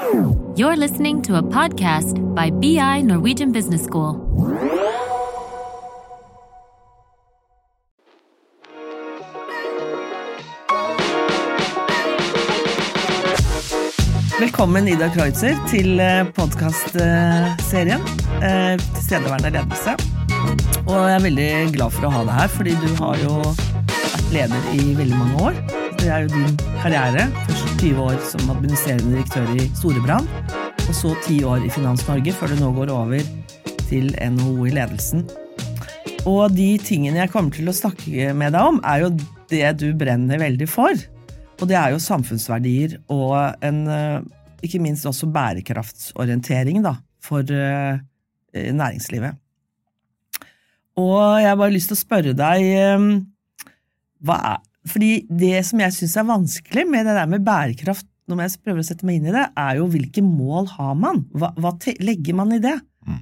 You're listening to a podcast by BI Norwegian Business School. Velkommen, Ida Kreutzer, til podkastserien Tilstedeværende ledelse. Og jeg er veldig glad for å ha deg her, fordi du har jo vært leder i veldig mange år. Det er jo din karriere. Først 20 år som administrerende direktør i Storebrand, og så 10 år i Finans Norge, før du nå går over til NHO i ledelsen. Og de tingene jeg kommer til å snakke med deg om, er jo det du brenner veldig for. Og det er jo samfunnsverdier og en ikke minst også bærekraftsorientering da, for næringslivet. Og jeg har bare lyst til å spørre deg hva er, Fordi det som jeg syns er vanskelig med det der med bærekraft, når jeg prøver å sette meg inn i det, er jo hvilke mål har man? Hva, hva legger man i det? Mm.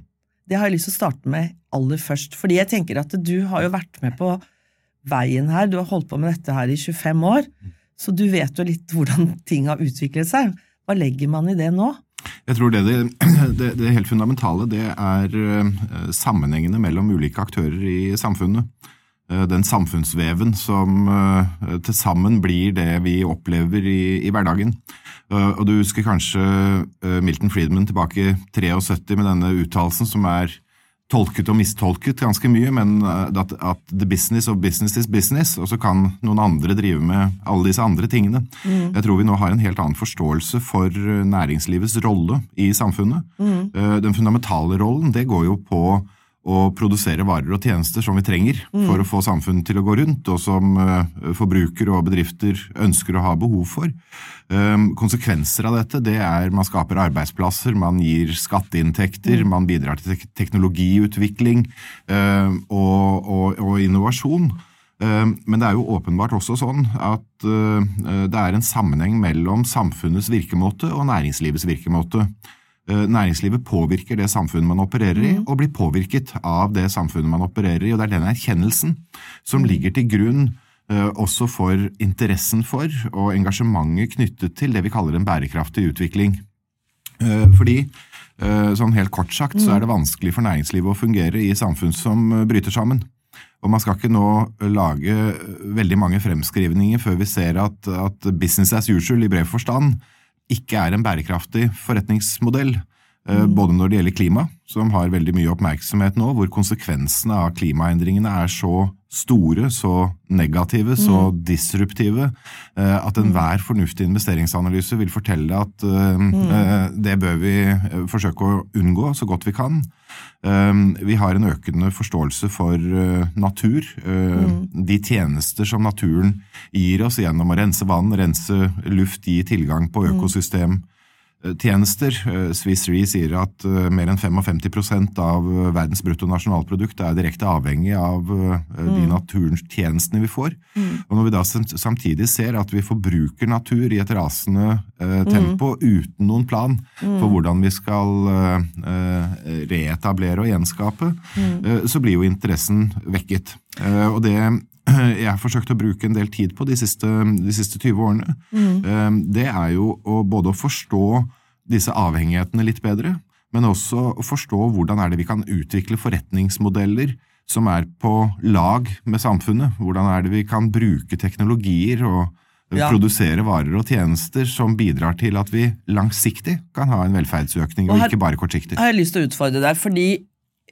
Det har jeg lyst til å starte med aller først. Fordi jeg tenker at du har jo vært med på veien her. Du har holdt på med dette her i 25 år. Så du vet jo litt hvordan ting har utviklet seg. Hva legger man i det nå? Jeg tror det, det, det helt fundamentale det er sammenhengene mellom ulike aktører i samfunnet. Den samfunnsveven som til sammen blir det vi opplever i, i hverdagen. Og Du husker kanskje Milton Friedman tilbake i 73 med denne uttalelsen som er tolket og mistolket ganske mye, men at, at, the business of business is business, og så kan noen andre drive med alle disse andre tingene. Mm. Jeg tror vi nå har en helt annen forståelse for næringslivets rolle i samfunnet. Mm. Den fundamentale rollen det går jo på å produsere varer og tjenester som vi trenger mm. for å få samfunnet til å gå rundt, og som forbrukere og bedrifter ønsker å ha behov for. Konsekvenser av dette det er man skaper arbeidsplasser, man gir skatteinntekter, mm. man bidrar til teknologiutvikling og, og, og innovasjon. Men det er jo åpenbart også sånn at det er en sammenheng mellom samfunnets virkemåte og næringslivets virkemåte. Næringslivet påvirker det samfunnet man opererer i, og blir påvirket av det samfunnet man opererer i. og Det er den erkjennelsen som ligger til grunn også for interessen for og engasjementet knyttet til det vi kaller en bærekraftig utvikling. Fordi, sånn helt kort sagt, så er det vanskelig for næringslivet å fungere i samfunn som bryter sammen. Og man skal ikke nå lage veldig mange fremskrivninger før vi ser at, at business as usual i bred forstand ikke er en bærekraftig forretningsmodell. Mm. Både når det gjelder klima, som har veldig mye oppmerksomhet nå, hvor konsekvensene av klimaendringene er så store, så negative, mm. så disruptive, at enhver fornuftig investeringsanalyse vil fortelle at mm. det bør vi forsøke å unngå så godt vi kan. Vi har en økende forståelse for natur. De tjenester som naturen gir oss gjennom å rense vann, rense luft, gi tilgang på økosystem tjenester. Swiss Re sier at mer enn 55% av verdens bruttonasjonalprodukt er direkte avhengig av de naturtjenestene vi får. Mm. Og Når vi da samtidig ser at vi forbruker natur i et rasende tempo mm. uten noen plan mm. for hvordan vi skal reetablere og gjenskape, så blir jo interessen vekket. Og det jeg har forsøkt å bruke en del tid på de siste, de siste 20 årene, mm. det er jo å både å forstå disse avhengighetene litt bedre, men også å forstå hvordan er det vi kan utvikle forretningsmodeller som er på lag med samfunnet. Hvordan er det vi kan bruke teknologier og ja. produsere varer og tjenester som bidrar til at vi langsiktig kan ha en velferdsøkning, og, og ikke bare kortsiktig. Jeg har lyst til å utfordre deg, fordi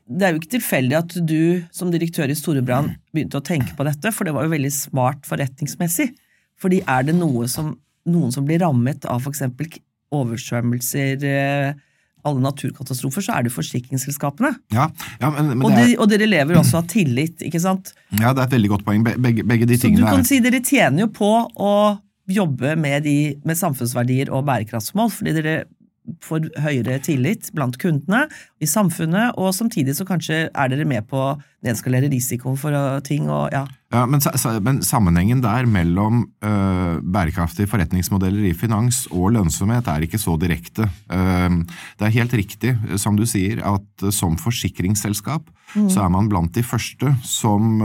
det er jo ikke tilfeldig at du som direktør i Storebrand begynte å tenke på dette, for det var jo veldig smart forretningsmessig. Fordi er det noe som, noen som blir rammet av f.eks. oversvømmelser, alle naturkatastrofer, så er det forsikringsselskapene. Ja, ja, men, men og, de, og, dere lever også av tillit, ikke sant? Ja, det er et veldig godt poeng. Begge, begge de tingene Så du kan si dere tjener jo på å jobbe med, de, med samfunnsverdier og bærekraftsmål, fordi dere får høyere tillit blant kundene, i samfunnet, og samtidig så kanskje er dere med på å nedskalere risikoen for ting og ja. ja men, men, sammenhengen der mellom uh, bærekraftige forretningsmodeller i finans og lønnsomhet er ikke så direkte. Uh, det er helt riktig, som du sier, at uh, som forsikringsselskap mm. så er man blant de første som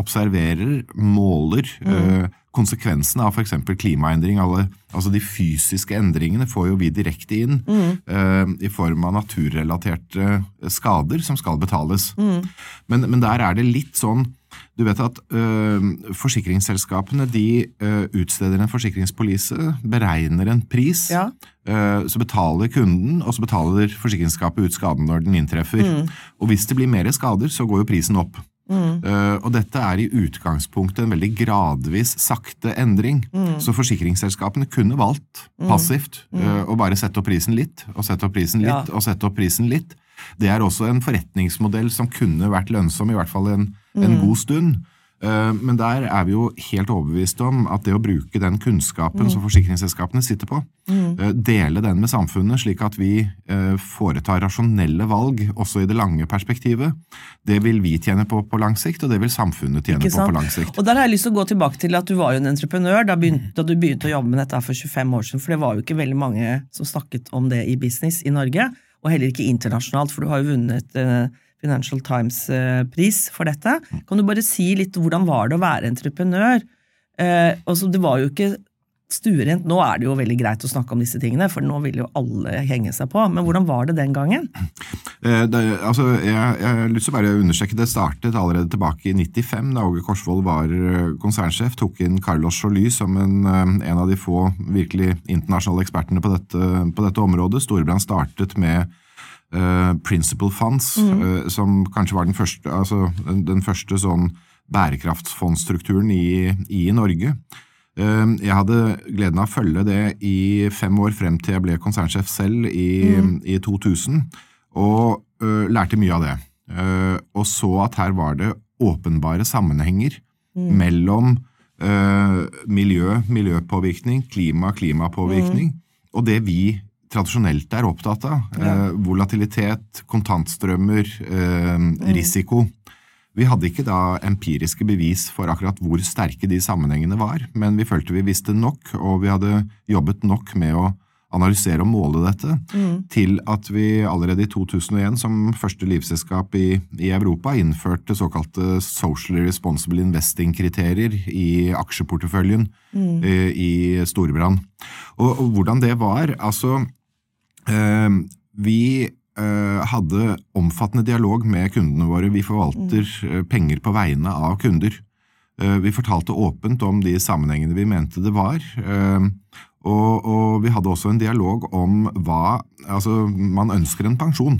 observerer, måler, mm konsekvensene av f.eks. klimaendring, alle, altså de fysiske endringene, får jo vi direkte inn eh, i form av naturrelaterte skader som skal betales. Men, men der er det litt sånn du vet at øh, Forsikringsselskapene de øh, utsteder en forsikringspolise, beregner en pris, Ja. så betaler kunden, og så betaler forsikringsskapet ut skaden når den inntreffer. Og hvis det blir mer skader, så går jo prisen opp. Eh, og dette er i utgangspunktet en veldig gradvis sakte endring. Så forsikringsselskapene kunne valgt passivt uh, å bare sette opp prisen litt, og sette opp prisen litt, Ja. og sette opp prisen litt. Det er også en forretningsmodell som kunne vært lønnsom, i hvert fall en, en god stund. Eh, Men der er vi jo helt overbevist om at det å bruke den kunnskapen som forsikringsselskapene sitter på, mm. dele den med samfunnet slik at vi eh, foretar rasjonelle valg også i det lange perspektivet, det vil vi tjene på på lang sikt, og det vil samfunnet tjene på på lang sikt. Og der har jeg lyst til å gå tilbake til at du var jo en entreprenør da, begynt, da du begynte å jobbe med dette for 25 år siden, for det var jo ikke veldig mange som snakket om det i business i Norge, og heller ikke internasjonalt, for du har jo vunnet eh, Financial Times-pris for dette. Kan du bare si litt hvordan var det å være entreprenør? Eh, altså, det var jo ikke stuerent. Nå er det jo veldig greit å snakke om disse tingene, for nå vil jo alle henge seg på. Men hvordan var det den gangen? Eh, Det, altså, jeg, jeg har lyst til å bare understreke Det startet allerede tilbake i 95, da Åge Korsvold var eh, konsernsjef. Tok inn Carlos Joly som en, eh, en av de få virkelig internasjonale ekspertene på dette, på dette området. Storebrand startet med eh, Principal Funds, uh, som kanskje var den første, altså, den, første sånn bærekraftsfondsstrukturen i, i Norge. Eh, Jeg hadde gleden av å følge det i fem år frem til jeg ble konsernsjef selv i, i 2000, og lærte mye av det. Og så at her var det åpenbare sammenhenger mellom eh, miljø, miljøpåvirkning, klima, klimapåvirkning, og det vi tradisjonelt er opptatt av. Eh, volatilitet, kontantstrømmer, eh, risiko. Vi hadde ikke da empiriske bevis for akkurat hvor sterke de sammenhengene var, men vi følte vi visste nok, og vi hadde jobbet nok med å analysere og måle dette, til at vi allerede i 2001 som første livselskap i, i Europa innførte såkalte socially responsible investing-kriterier i aksjeporteføljen eh, i Storebrand. Og, og hvordan det var, altså Vi eh, hadde omfattende dialog med kundene våre. Vi forvalter eh, penger på vegne av kunder. Eh, Vi fortalte åpent om de sammenhengene vi mente det var. eh, Og, og vi hadde også en dialog om hva Altså, man ønsker en pensjon,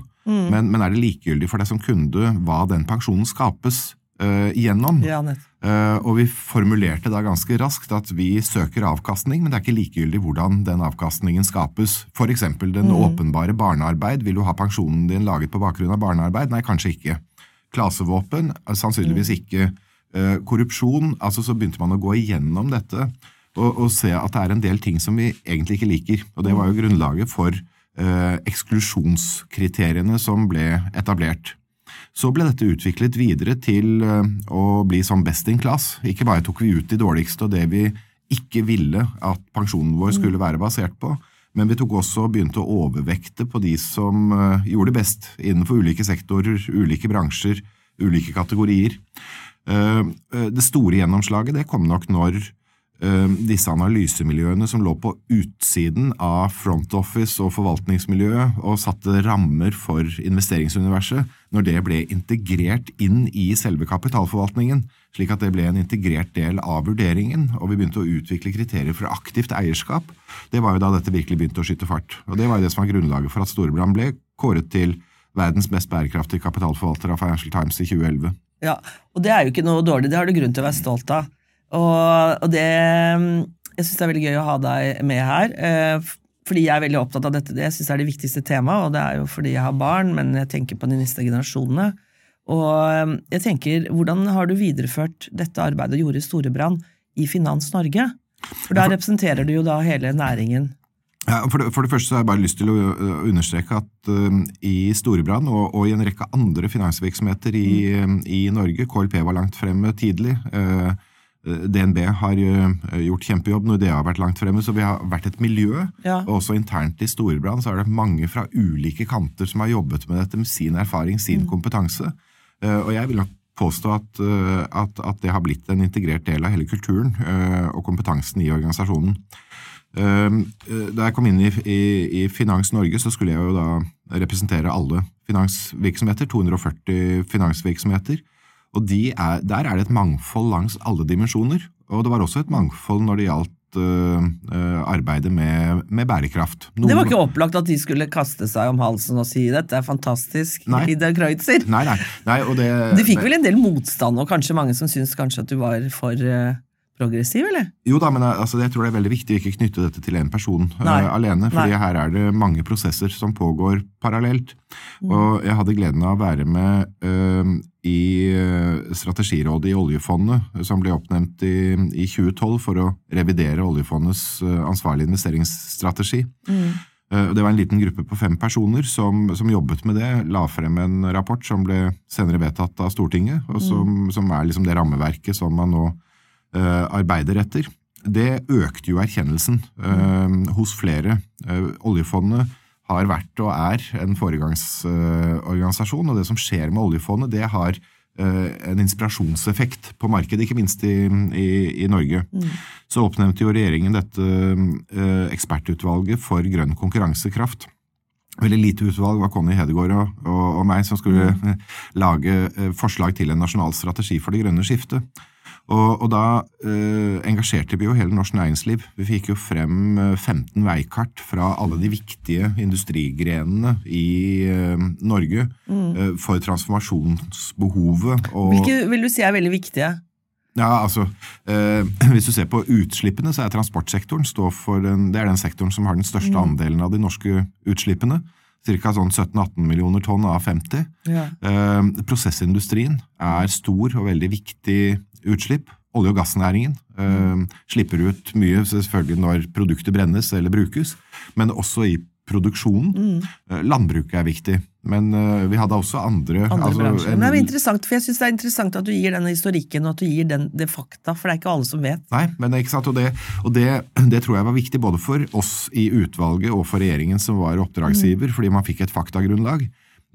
men, men er det likegyldig for deg som kunde hva den pensjonen skapes eh, gjennom? Ja. Eh, og vi formulerte da ganske raskt at vi søker avkastning, men det er ikke likegyldig hvordan den avkastningen skapes. For eksempel den åpenbare barnearbeid. Vil du ha pensjonen din laget på bakgrunn av barnearbeid? Nei, kanskje ikke. Klasevåpen? Eh, Sannsynligvis ikke. Uh, korrupsjon? Altså så begynte man å gå igjennom dette og, og se at det er en del ting som vi egentlig ikke liker. Og det var jo grunnlaget for eh, eksklusjonskriteriene som ble etablert. Så ble dette utviklet videre til eh, å bli som best in class. Ikke bare tok vi ut de dårligste og det vi ikke ville at pensjonen vår skulle være basert på, men vi tok også og begynte å overvekte på de som eh, gjorde det best innenfor ulike sektorer, ulike bransjer, ulike kategorier. Eh, Det store gjennomslaget det kom nok når disse analysemiljøene som lå på utsiden av front office og forvaltningsmiljøet og satte rammer for investeringsuniverset, når det ble integrert inn i selve kapitalforvaltningen, slik at det ble en integrert del av vurderingen, og vi begynte å utvikle kriterier for aktivt eierskap, det var jo da dette virkelig begynte å skyte fart. Og det var jo det som var grunnlaget for at Storebrand ble kåret til verdens mest bærekraftige kapitalforvalter av Financial Times i 2011. Ja, og det er jo ikke noe dårlig, det har du grunn til å være stolt av. Og, og det Jeg syns det er veldig gøy å ha deg med her, eh, fordi jeg er veldig opptatt av dette. Det jeg syns er det viktigste temaet, og det er jo fordi jeg har barn, men jeg tenker på de neste generasjonene. Og eh, jeg tenker, hvordan har du videreført dette arbeidet du gjorde i Storebrand i Finans Norge? For da representerer du jo da hele næringen. Ja, for, det, for det første så har jeg bare lyst til å understreke at uh, i Storebrand og, og i en rekke andre finansvirksomheter i, mm. i Norge, KLP var langt fremme tidlig, ø, DNB har gjort kjempejobb, Nordea har vært langt fremme, så vi har vært et miljø. Ja. Og også internt i Storebrand så er det mange fra ulike kanter som har jobbet med dette med sin erfaring, sin kompetanse. Eh, Og jeg vil nok påstå at, eh, at, at, det har blitt en integrert del av hele kulturen eh, og kompetansen i organisasjonen. Ehm, da jeg kom inn i, i, i, Finans Norge, så skulle jeg jo da representere alle finansvirksomheter, 240 finansvirksomheter. Og de er, der er det et mangfold langs alle dimensjoner. Og det var også et mangfold når det gjaldt uh, arbeidet med, med bærekraft. Noen... Det var ikke opplagt at de skulle kaste seg om halsen og si dette er fantastisk, nei. Ida Kreutzer. Nei, nei, nei det, Du fikk vel en del motstand, og kanskje mange som syntes kanskje at du var for uh, progressiv, eller? Jo da, men altså, jeg tror det er veldig viktig å ikke knytte dette til én person uh, alene. fordi her er det mange prosesser som pågår parallelt. Mm. Og jeg hadde gleden av å være med uh, i Strategirådet i oljefondet, som ble oppnevnt i, i 2012 for å revidere oljefondets ansvarlige investeringsstrategi. Mm. Det var en liten gruppe på fem personer som, som, jobbet med det, la frem en rapport som ble senere vedtatt av Stortinget, og som, mm. som er liksom det rammeverket som man nå Eh, arbeider etter, det økte jo erkjennelsen uh, hos flere. Uh, oljefondet har vært og er en foregangsorganisasjon, og det som skjer med oljefondet, det har en inspirasjonseffekt på markedet, ikke minst i, i, i Norge. Mm. Så oppnevnte jo regjeringen dette ekspertutvalget for grønn konkurransekraft. Veldig lite utvalg var Conny Hedegaard og, og, og meg som skulle mm. lage forslag til en nasjonal strategi for det grønne skiftet. Og, og da eh, engasjerte vi jo hele norsk næringsliv. Vi fikk jo frem 15 eh, veikart fra alle de viktige industrigrenene i eh, Norge mm. eh, for transformasjonsbehovet. Og, Hvilke vil du si er veldig viktige? Ja, altså, eh, Hvis du ser på utslippene, så er transportsektoren den, det er den sektoren som har den største mm. andelen av de norske utslippene. Ca. sånn 17-18 millioner tonn av 50. Ja. Eh, prosessindustrien er stor og veldig viktig utslipp. Olje- og gassnæringen mm. slipper ut mye selvfølgelig når produkter brennes eller brukes, men også i produksjonen. Mm. Landbruket er viktig, men uh, vi hadde også andre Andre altså. En, det er interessant, for jeg synes det er interessant at du gir denne historikken og at du gir den, det fakta, for det er ikke alle som vet. Nei, men ikke sant, og, det, og det, det, tror jeg var viktig både for oss i utvalget og for regjeringen som var oppdragsgiver, mm. fordi man fikk et faktagrunnlag.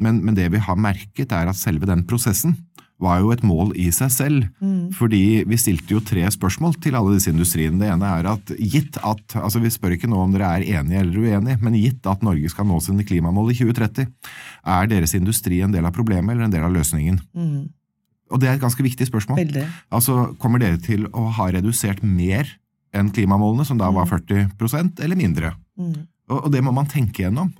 Men, men det vi har merket, er at selve den prosessen var jo et mål i seg selv. Mm. Fordi vi stilte jo tre spørsmål til alle disse industriene. Det ene er at gitt at altså Vi spør ikke nå om dere er enige eller uenige, men gitt at Norge skal nå sine klimamål i 2030, er deres industri en del av problemet eller en del av løsningen? Mm. Og det er et ganske viktig spørsmål. Veldig. Altså, Kommer dere til å ha redusert mer enn klimamålene, som da var 40 mm. eller mindre? Mm. Og, og, det må man tenke gjennom.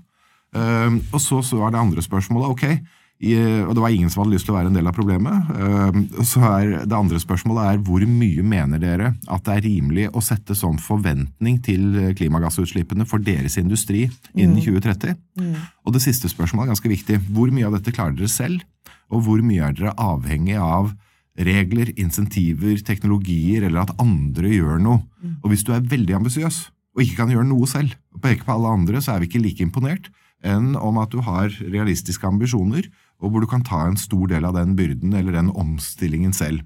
Uh, og så, så er det andre spørsmålet. ok, og det var ingen som hadde lyst til å være en del av problemet. Uh, så er Det andre spørsmålet er hvor mye mener dere at det er rimelig å sette sånn forventning til klimagassutslippene for deres industri innen 2030? Mm. mm. Og det siste spørsmålet er ganske viktig. Hvor mye av dette klarer dere selv? Og hvor mye er dere avhengig av regler, insentiver, teknologier, eller at andre gjør noe? Mm. Og hvis du er veldig ambisiøs og ikke kan gjøre noe selv, og peker på alle andre, så er vi ikke like imponert enn om at du har realistiske ambisjoner og hvor du kan ta en stor del av den byrden eller den omstillingen selv.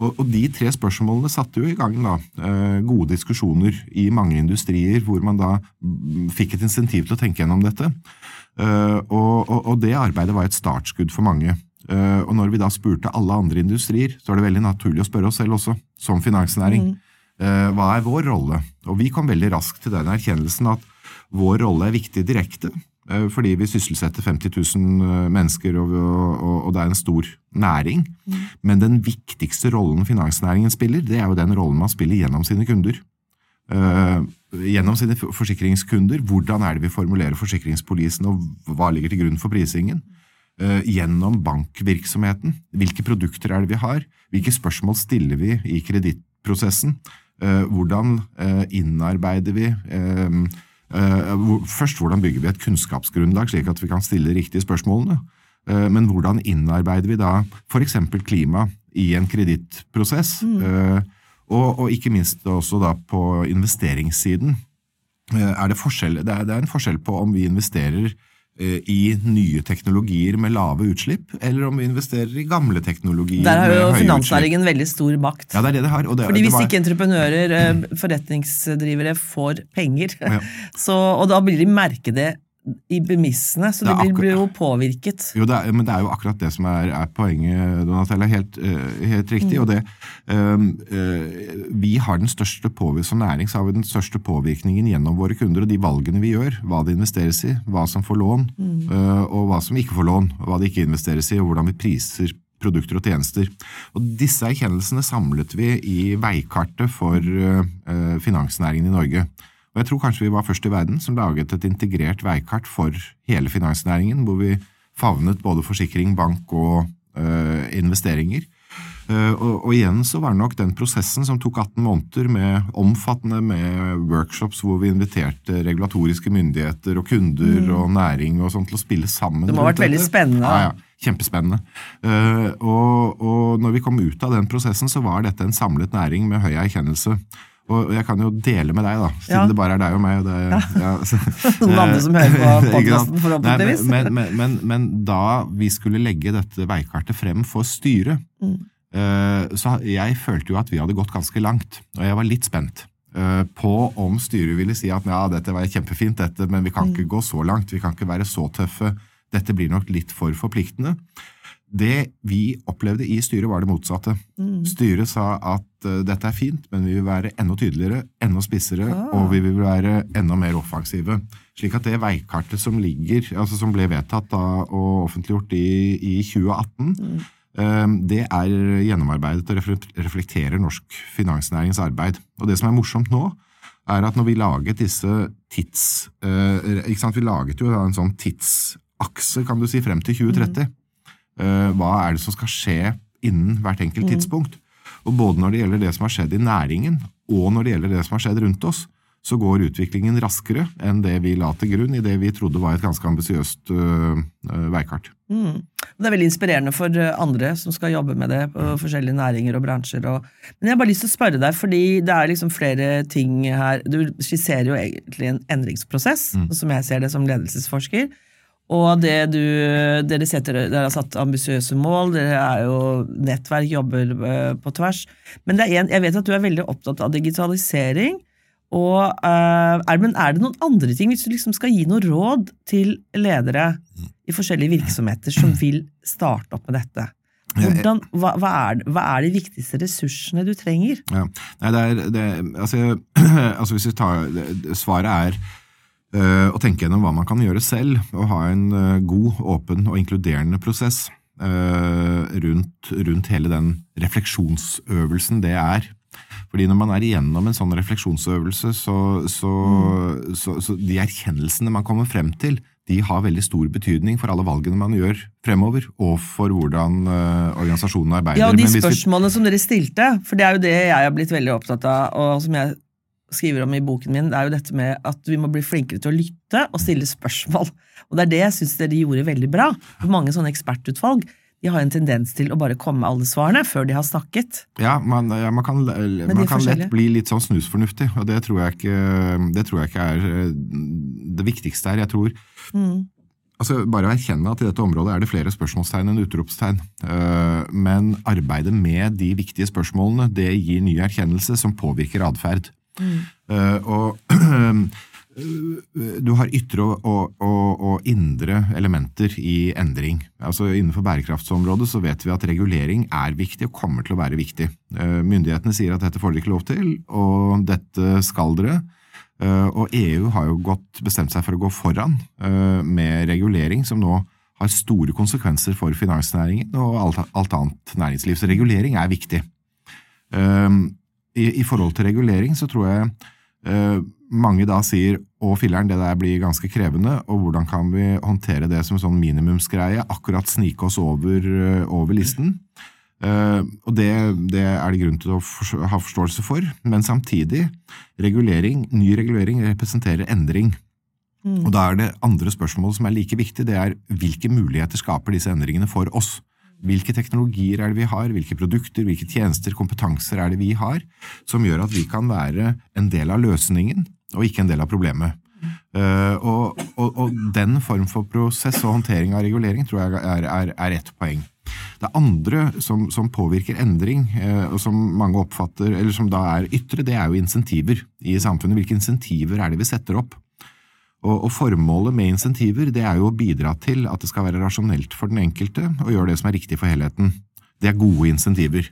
Og, og De tre spørsmålene satte jo i gang da, eh, gode diskusjoner i mange industrier, hvor man da fikk et insentiv til å tenke gjennom dette. Eh, og, og, og det arbeidet var et startskudd for mange. Eh, og når vi da spurte alle andre industrier, så er det veldig naturlig å spørre oss selv også, som finansnæring. Mm. Hva er vår rolle? Og vi kom veldig raskt til den erkjennelsen at vår rolle er viktig direkte, fordi vi sysselsetter 50 000 eh, mennesker, og, og, og det er en stor næring. Mm. Men den viktigste rollen finansnæringen spiller, det er jo den rollen man spiller gjennom sine kunder. Uh, gjennom sine forsikringskunder. Hvordan er det vi formulerer forsikringspolisen, og hva ligger til grunn for prisingen? Gjennom bankvirksomheten. Hvilke produkter er det vi har? Hvilke spørsmål stiller vi i kredittprosessen? Hvordan innarbeider vi Eh, først hvordan bygger vi et kunnskapsgrunnlag, slik at vi kan stille riktige spørsmålene. Eh, men hvordan innarbeider vi da f.eks. klima i en kredittprosess? Mm. Eh, og, og, ikke minst også da på investeringssiden. Er det, forskjell, det, er, det er en forskjell på om vi investerer Eh, i nye teknologier med lave utslipp, eller om vi investerer i gamle teknologier Der har jo finansnæringen veldig stor makt. Ja, det er det det har. Det, Fordi Hvis var... ikke entreprenører, eh, forretningsdrivere, får penger, ja. så, og da blir de merke det i premissene, så Det de blir, jo påvirket. Jo, det er, men det er jo akkurat det som er, er poenget, Donatella. Helt, eh, helt riktig. Og det, um, uh, vi har den største Som næring så har vi den største påvirkningen gjennom våre kunder og de valgene vi gjør. Hva det investeres i, hva som får lån, eh, og hva som ikke får lån. Hva det ikke investeres i, og hvordan vi priser produkter og tjenester. Og Disse erkjennelsene samlet vi i veikartet for uh, finansnæringen i Norge. Og jeg tror kanskje vi var først i verden som laget et integrert veikart for hele finansnæringen, hvor vi favnet både forsikring, bank og øh, investeringer. Uh, og, og igjen så var det nok den prosessen som tok 18 måneder med omfattende med workshops hvor vi inviterte regulatoriske myndigheter og kunder og næring og sånn til å spille sammen. Det må ha vært veldig dette. spennende. Ja, ja. Kjempespennende. Uh, og, og når vi kom ut av den prosessen, så var dette en samlet næring med høy erkjennelse. Og jeg kan jo dele med deg, da, siden Ja. det bare er deg og meg. Og det, ja. Noen andre som hører på Ikke podcasten, forhåpentligvis. Men, men, men, men da vi skulle legge dette veikartet frem for styret, Mm. eh, så jeg følte jo at vi hadde gått ganske langt. Og jeg var litt spent eh, på om styret ville si at ja, dette var kjempefint, dette, men vi kan Mm. ikke gå så langt. Vi kan ikke være så tøffe. Dette blir nok litt for forpliktende. Det vi opplevde i styret, var det motsatte. Mm. Styret sa at uh, dette er fint, men vi vil være enda tydeligere, enda spissere, Ah. og vi vil være enda mer offensive. Slik at det veikartet som ligger, altså som ble vedtatt da, og offentliggjort i, i 2018, eh, det er gjennomarbeidet og reflekterer norsk finansnærings arbeid. Og det som er morsomt nå, er at når vi laget disse tids... Uh, ikke sant, Vi laget jo da en sånn tidsakse, kan du si, frem til 2030. Eh, hva er det som skal skje innen hvert enkelt tidspunkt. Og både når det gjelder det som har skjedd i næringen, og når det gjelder det som har skjedd rundt oss, så går utviklingen raskere enn det vi la til grunn i det vi trodde var et ganske ambisiøst øh, veikart. Mm. Det er veldig inspirerende for eh, andre som skal jobbe med det på forskjellige næringer og bransjer. Og... Men jeg har bare lyst til å spørre deg, fordi det er liksom flere ting her Du skisserer jo egentlig en endringsprosess, som jeg ser det som ledelsesforsker. Og det du, dere, setter, dere har satt ambisiøse mål, dere er jo nettverk, jobber eh, på tvers. Men det en, jeg vet at du er veldig opptatt av digitalisering. Og, eh, er, men er det noen andre ting, hvis du liksom skal gi noe råd til ledere i forskjellige virksomheter som vil starte opp med dette? Hvordan, hva, hva, er, hva er de viktigste ressursene du trenger? Ja. Nei, det er, det, altså, altså hvis vi tar, Svaret er øh, å tenke gjennom hva man kan gjøre selv, og ha en øh, god, åpen og inkluderende prosess øh, rundt, rundt hele den refleksjonsøvelsen det er. Fordi når man er igjennom en sånn refleksjonsøvelse, så, så, så, så de erkjennelsene man kommer frem til, de har veldig stor betydning for alle valgene man gjør fremover, og for hvordan uh, organisasjonen arbeider. Ja, og de hvis vi- spørsmålene som dere stilte, for det er jo det jeg har blitt veldig opptatt av, og som jeg skriver om i boken min, det er jo dette med at vi må bli flinkere til å lytte og stille spørsmål. Og det er det jeg syns dere gjorde veldig bra. For mange sånne ekspertutvalg de har en tendens til å bare komme med alle svarene før de har snakket. Ja, man, ja, man kan, man kan lett bli litt sånn snusfornuftig, og det tror jeg ikke, det tror jeg ikke er eh, det viktigste her. Jeg tror Mm. altså Bare å erkjenne at i dette området er det flere spørsmålstegn enn utropstegn. Eh, Men arbeidet med de viktige spørsmålene det gir ny erkjennelse som påvirker atferd. Eh, Og du har ytre og, og, og, indre elementer i endring. Altså Innenfor bærekraftsområdet så vet vi at regulering er viktig og kommer til å være viktig. Eh, Myndighetene sier at dette får dere ikke lov til, og dette skal dere. Eh, Og EU har jo godt bestemt seg for å gå foran med regulering som nå har store konsekvenser for finansnæringen og alt, alt annet næringsliv. Så regulering er viktig. Um, i, I forhold til regulering så tror jeg eh, mange da sier å filler'n, det der blir ganske krevende, og hvordan kan vi håndtere det som sånn minimumsgreie, akkurat snike oss over, eh, over listen? Eh, og det, det er det grunn til å for, ha forståelse for, men samtidig, regulering, ny regulering representerer endring. Og da er det andre spørsmål som er like viktig, det er hvilke muligheter skaper disse endringene for oss? Hvilke teknologier er det vi har, hvilke produkter, hvilke tjenester, kompetanser er det vi har, som gjør at vi kan være en del av løsningen, og ikke en del av problemet. Uh, og, og, og den form for prosess og håndtering av regulering tror jeg er, er, er ett poeng. Det andre som, som påvirker endring, uh, og som mange oppfatter, eller som da er ytre, det er jo insentiver i samfunnet. Hvilke insentiver er det vi setter opp? Og, og Formålet med insentiver det er jo å bidra til at det skal være rasjonelt for den enkelte å gjøre det som er riktig for helheten. Det er gode insentiver.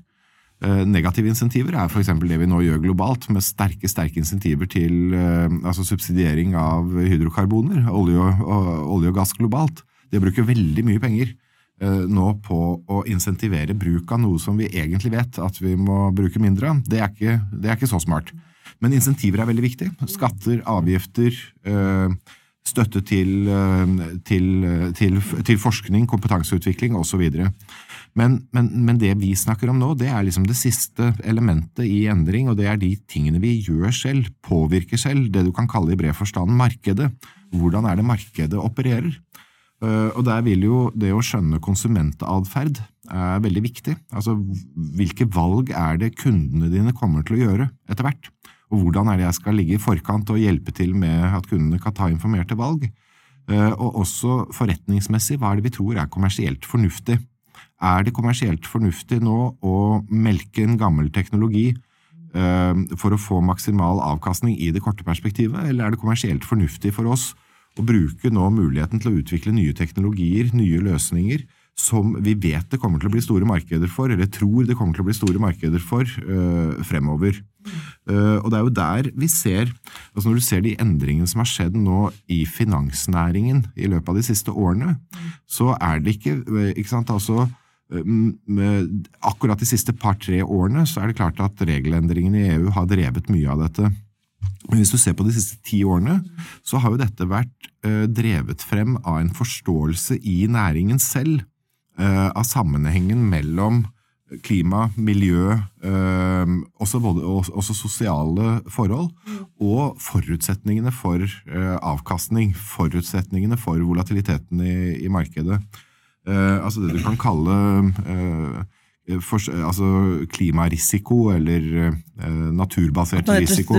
Eh, negative insentiver er f.eks. det vi nå gjør globalt, med sterke sterke insentiver til eh, altså subsidiering av hydrokarboner, olje og, og, olje og gass globalt. Det bruker veldig mye penger eh, nå på å insentivere bruk av noe som vi egentlig vet at vi må bruke mindre av. Det, det er ikke så smart. Men insentiver er veldig viktig. Skatter, avgifter, eh, støtte til, eh, til, til, til forskning, kompetanseutvikling osv. Men, men, men det vi snakker om nå, det er liksom det siste elementet i endring, og det er de tingene vi gjør selv, påvirker selv, det du kan kalle i bred forstand markedet. Hvordan er det markedet opererer? Eh, og der vil jo det å skjønne konsumentatferd er veldig viktig. Altså hvilke valg er det kundene dine kommer til å gjøre etter hvert? Og hvordan er det jeg skal ligge i forkant og hjelpe til med at kundene kan ta informerte valg? Eh, og også forretningsmessig, hva er det vi tror er kommersielt fornuftig? Er det kommersielt fornuftig nå å melke en gammel teknologi eh, for å få maksimal avkastning i det korte perspektivet, eller er det kommersielt fornuftig for oss å bruke nå muligheten til å utvikle nye teknologier, nye løsninger, som vi vet det kommer til å bli store markeder for, eller tror det kommer til å bli store markeder for øh, fremover. Uh, og det er jo der vi ser altså Når du ser de endringene som har skjedd nå i finansnæringen i løpet av de siste årene, så er det ikke, eh, ikke sant, altså akkurat de siste par-tre årene så er det klart at regelendringene i EU har drevet mye av dette. Men hvis du ser på de siste ti årene, så har jo dette vært drevet frem av en forståelse i næringen selv av sammenhengen mellom klima, miljø, eh, også, både, også, sosiale forhold, og forutsetningene for eh, avkastning, forutsetningene for volatiliteten i, i markedet. altså det du kan kalle for, altså klimarisiko eller naturbasert risiko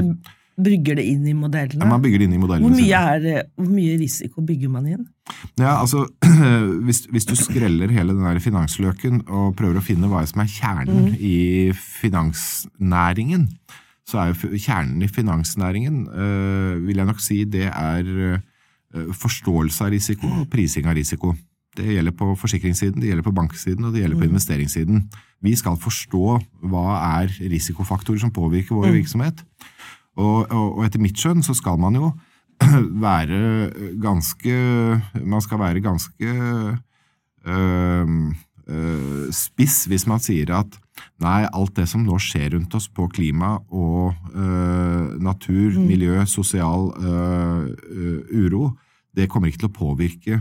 brygger det inn i modellene? Ja, man bygger det inn i modellene. Hvor mye, er, hvor mye risiko bygger man inn? Ja, altså, hvis, hvis, du skreller hele den der finansløken og prøver å finne hva som er kjernen mm. i finansnæringen, så er jo kjernen i finansnæringen, øh, vil jeg nok si, det er øh, forståelse av risiko og prising av risiko. Det gjelder på forsikringssiden, det gjelder på banksiden og det gjelder på mm. investeringssiden. Vi skal forstå hva er risikofaktorer som påvirker vår mm. virksomhet. Og, og, og etter mitt skjønn så skal man jo være ganske Man skal være ganske øh, øh, spiss hvis man sier at nei, alt det som nå skjer rundt oss på klima og øh, natur, mm. miljø, sosial uro, det kommer ikke til å påvirke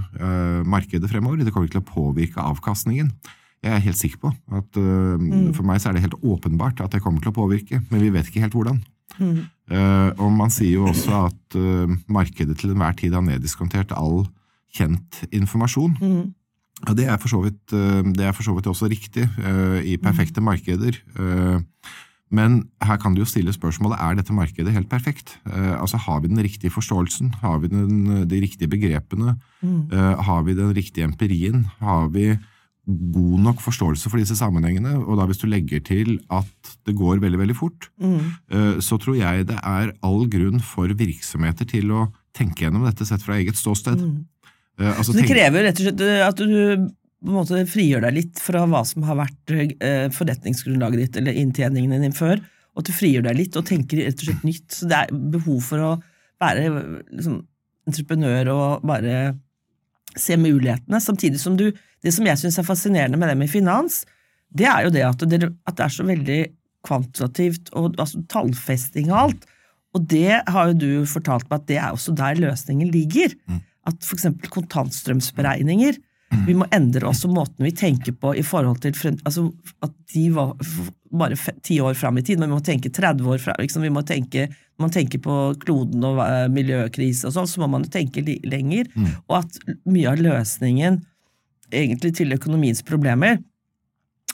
markedet fremover. Det kommer ikke til å påvirke avkastningen. Jeg er helt sikker på at mm. for meg så er det helt åpenbart at det kommer til å påvirke, men vi vet ikke helt hvordan. Mm. Uh, og man sier jo også at uh, markedet til enhver tid har neddiskontert all kjent informasjon. Mm. Og det er for så vidt, er for så vidt også riktig i perfekte mm. markeder. men her kan du jo stille spørsmålet er dette markedet helt perfekt. altså Har vi den riktige forståelsen? Har vi den, de riktige begrepene? Mm. har vi den riktige empirien? Har vi god nok forståelse for disse sammenhengene, og da hvis du legger til at det går veldig veldig fort, mm. så tror jeg det er all grunn for virksomheter til å tenke gjennom dette sett fra eget ståsted. Mm. Uh, altså, det krever rett og slett eh, at du på en måte frigjør deg litt fra hva som har vært forretningsgrunnlaget ditt eller inntjeningen din før, og at du frigjør deg litt og tenker rett og slett nytt. Så det er behov for å være liksom, entreprenør og bare se mulighetene, samtidig som du Det som jeg syns er fascinerende med det med finans, det er jo det at det, at det er så veldig kvantitativt og altså, tallfesting og alt. Og det har jo du fortalt meg at det er også der løsningen ligger. Mm. At f.eks. kontantstrømsberegninger mm. Vi må endre også måten vi tenker på i forhold til altså at de var bare ti år fram i tid, men vi må tenke 30 år fram. Liksom, vi må tenke man tenker på kloden og uh, miljøkrise og sånn, så må man jo tenke lenger. Mm. Og at mye av løsningen egentlig til økonomiens problemer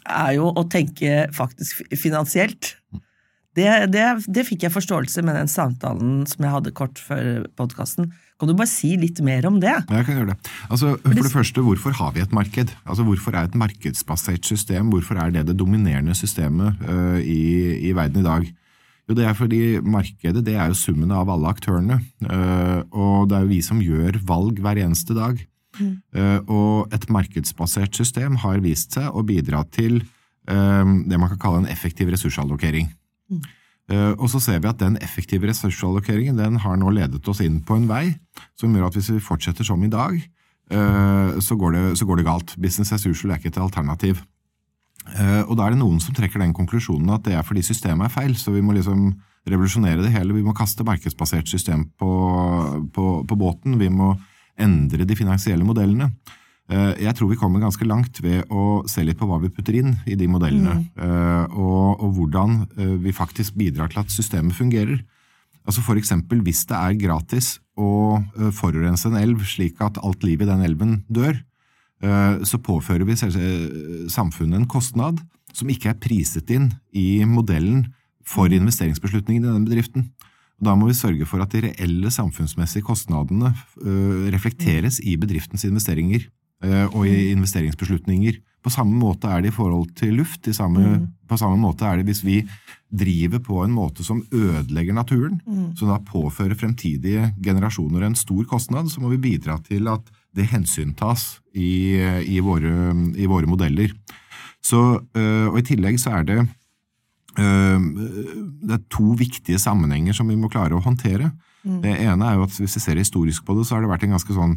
er jo å tenke faktisk finansielt. Det, det, det fikk jeg forståelse med den samtalen som jeg hadde kort før podkasten. Kan du bare si litt mer om det? Jeg kan gjøre det. Altså, for det første, Hvorfor har vi et marked? Altså, Hvorfor er et markedsbasert system hvorfor er det det dominerende systemet uh, i, i verden i dag? Jo, det er fordi markedet det er jo summen av alle aktørene. Uh, og det er jo vi som gjør valg hver eneste dag. Mm. Og et markedsbasert system har vist seg å bidra til det man kan kalle en effektiv ressursallokering. Mm. Og så ser vi at den effektive ressursallokeringen den har nå ledet oss inn på en vei som gjør at hvis vi fortsetter som i dag, så går det, så går det galt. Business as usual er ikke et alternativ. Eh, og da er det noen som trekker den konklusjonen at det er fordi systemet er feil, så vi må liksom revolusjonere det hele. Vi må kaste markedsbasert system på, på, på båten. Vi må endre de finansielle modellene. Eh, jeg tror vi kommer ganske langt ved å se litt på hva vi putter inn i de modellene, mm. og, og, hvordan vi faktisk bidrar til at systemet fungerer. Altså for eksempel hvis det er gratis å forurense en elv slik at alt liv i den elven dør, Eh, så påfører vi samfunnet en kostnad som ikke er priset inn i modellen for mm. investeringsbeslutningen i den bedriften. Da må vi sørge for at de reelle samfunnsmessige kostnadene eh, reflekteres i bedriftens investeringer eh, og i mm. investeringsbeslutninger. På samme måte er det i forhold til luft. Samme, mm. På samme måte er det hvis vi driver på en måte som ødelegger naturen, mm. som da påfører fremtidige generasjoner en stor kostnad, så må vi bidra til at det hensyntas i, i, våre, i våre, modeller. Så, øh, og I tillegg så er det, øh, det er to viktige sammenhenger som vi må klare å håndtere. Mm. Det ene er jo at Hvis vi ser historisk på det, så har det vært en ganske sånn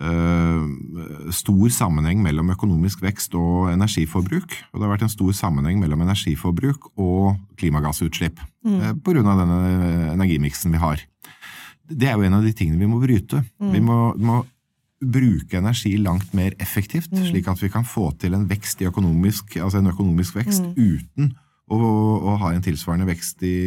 uh, stor sammenheng mellom økonomisk vekst og energiforbruk. Og det har vært en stor sammenheng mellom energiforbruk og klimagassutslipp. Mm. På grunn av denne energimiksen vi har. Det er jo en av de tingene vi må bryte. Mm. Vi må, må bruke energi langt mer effektivt, mm. slik at vi kan få til en vekst i økonomisk, altså en økonomisk vekst mm. uten å, og, har en tilsvarende vekst i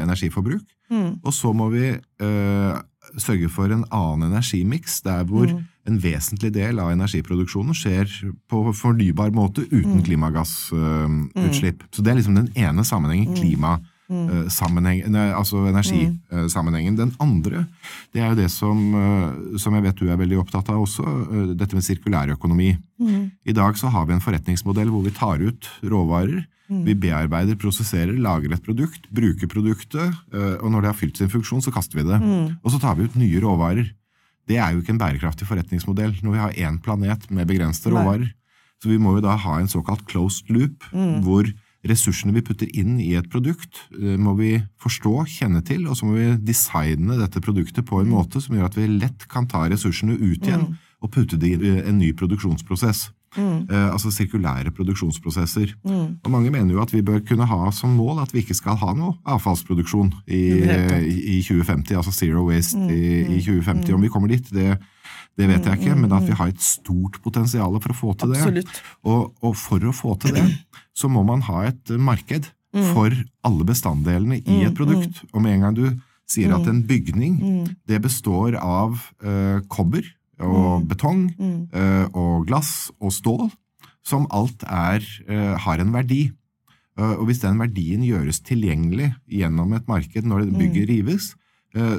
energiforbruk. Mm. Og så må vi øh, sørge for en annen energimiks, der hvor mm. en vesentlig del av energiproduksjonen skjer på fornybar måte uten mm. klimagassutslipp. Øh, så det er liksom den ene sammenhengen. klima Mm. Eh, altså energisammenhengen. Den andre det er jo det som, eh, som, jeg vet du er veldig opptatt av også, dette med sirkulærøkonomi. Mm. I dag så har vi en forretningsmodell hvor vi tar ut råvarer. Mm. Vi bearbeider, prosesserer, lager et produkt, bruker produktet, og når det har fylt sin funksjon, så kaster vi det. Mm. Og så tar vi ut nye råvarer. Det er jo ikke en bærekraftig forretningsmodell når vi har én planet med begrensede råvarer. Så vi må jo da ha en såkalt closed loop, mm. hvor ressursene vi putter inn i et produkt, eh, må vi forstå, kjenne til, og så må vi designe dette produktet på en mm. måte som gjør at vi lett kan ta ressursene ut igjen mm. og putte det i en ny produksjonsprosess. Mm. Eh, altså sirkulære produksjonsprosesser. Mm. Og Mange mener jo at vi bør kunne ha som mål at vi ikke skal ha noe avfallsproduksjon i, i, i 2050, altså zero waste mm. i, i, 2050. Mm. Om vi kommer dit, det, det vet jeg ikke, men at vi har et stort potensial for å få til det. Og, og for å få til det, så må man ha et marked mm. for alle bestanddelene i et mm, produkt. Mm. Og med en gang du sier at en bygning det består av uh, kobber og betong uh, og glass og stål, som alt er, uh, har en verdi. Og hvis den verdien gjøres tilgjengelig gjennom et marked når bygget rives,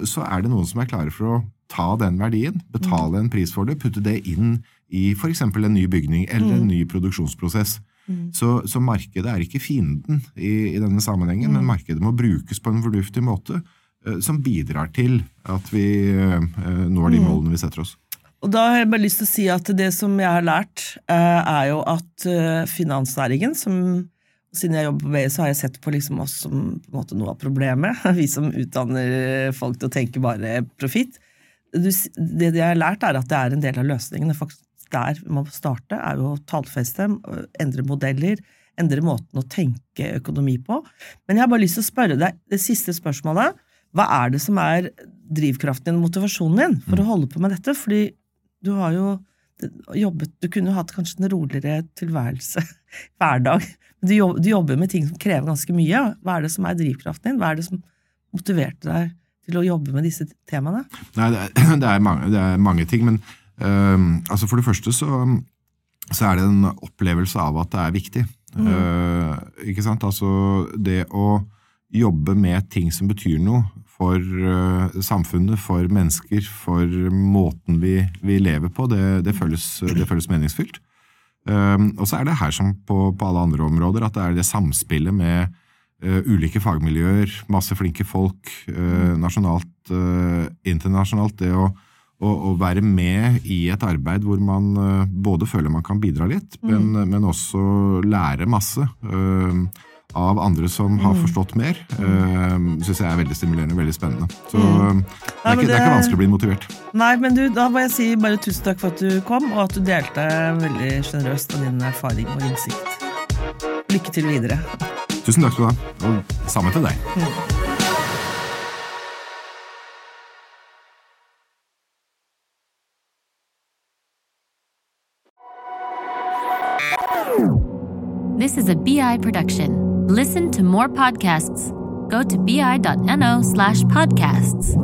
så er det noen som er klare for å ta den verdien, betale en pris for det, putte det inn i f.eks. en ny bygning eller en ny produksjonsprosess. Mm. Så, så, markedet er ikke fienden i, i denne sammenhengen, mm. men markedet må brukes på en fornuftig måte som bidrar til at vi når de mm. målene vi setter oss. Og da har jeg bare lyst til å si at det som jeg har lært, uh, er jo at finansnæringen, som siden jeg jobber på BI, så har jeg sett på liksom oss som på en måte noe av problemet. Vi som utdanner folk til å tenke bare profitt. Det jeg har lært, er at det er en del av løsningen. Faktisk der man må starte, er jo å tallfeste, endre modeller, endre måten å tenke økonomi på. Men jeg har bare lyst til å spørre deg det siste spørsmålet. Hva er det som er drivkraften din, motivasjonen din, for å holde på med dette? Fordi du har jo jobbet Du kunne jo hatt kanskje en roligere tilværelse hver dag. Du du jobber med ting som krever ganske mye. Hva er det som er drivkraften din? Hva er det som motiverte deg til å jobbe med disse temaene? Nei, det er, det er, mange, det er mange, ting. men Uh, altså For det første så, så, er det en opplevelse av at det er viktig. Mm. Uh, ikke sant? Altså det å jobbe med ting som betyr noe for uh, samfunnet, for mennesker, for måten vi, vi lever på, det, det, føles, det føles, meningsfylt. og så er det her som på, på, alle andre områder, at det er det samspillet med uh, ulike fagmiljøer, masse flinke folk, uh, nasjonalt, uh, internasjonalt. Det å, å, å være med i et arbeid hvor man eh, både føler man kan bidra litt, men, men også lære masse. eh, av andre som har forstått mer, uh, syns jeg er veldig stimulerende og veldig spennende. Så det, er ikke, det er ikke vanskelig å bli motivert. Nei, men du, da må jeg si bare tusen takk for at du kom, og at du delte veldig sjenerøst av din erfaring og innsikt. Lykke til videre. Tusen takk skal du ha, og samme til deg. This is a BI production. Listen to more podcasts. Go to bi.no slash podcasts.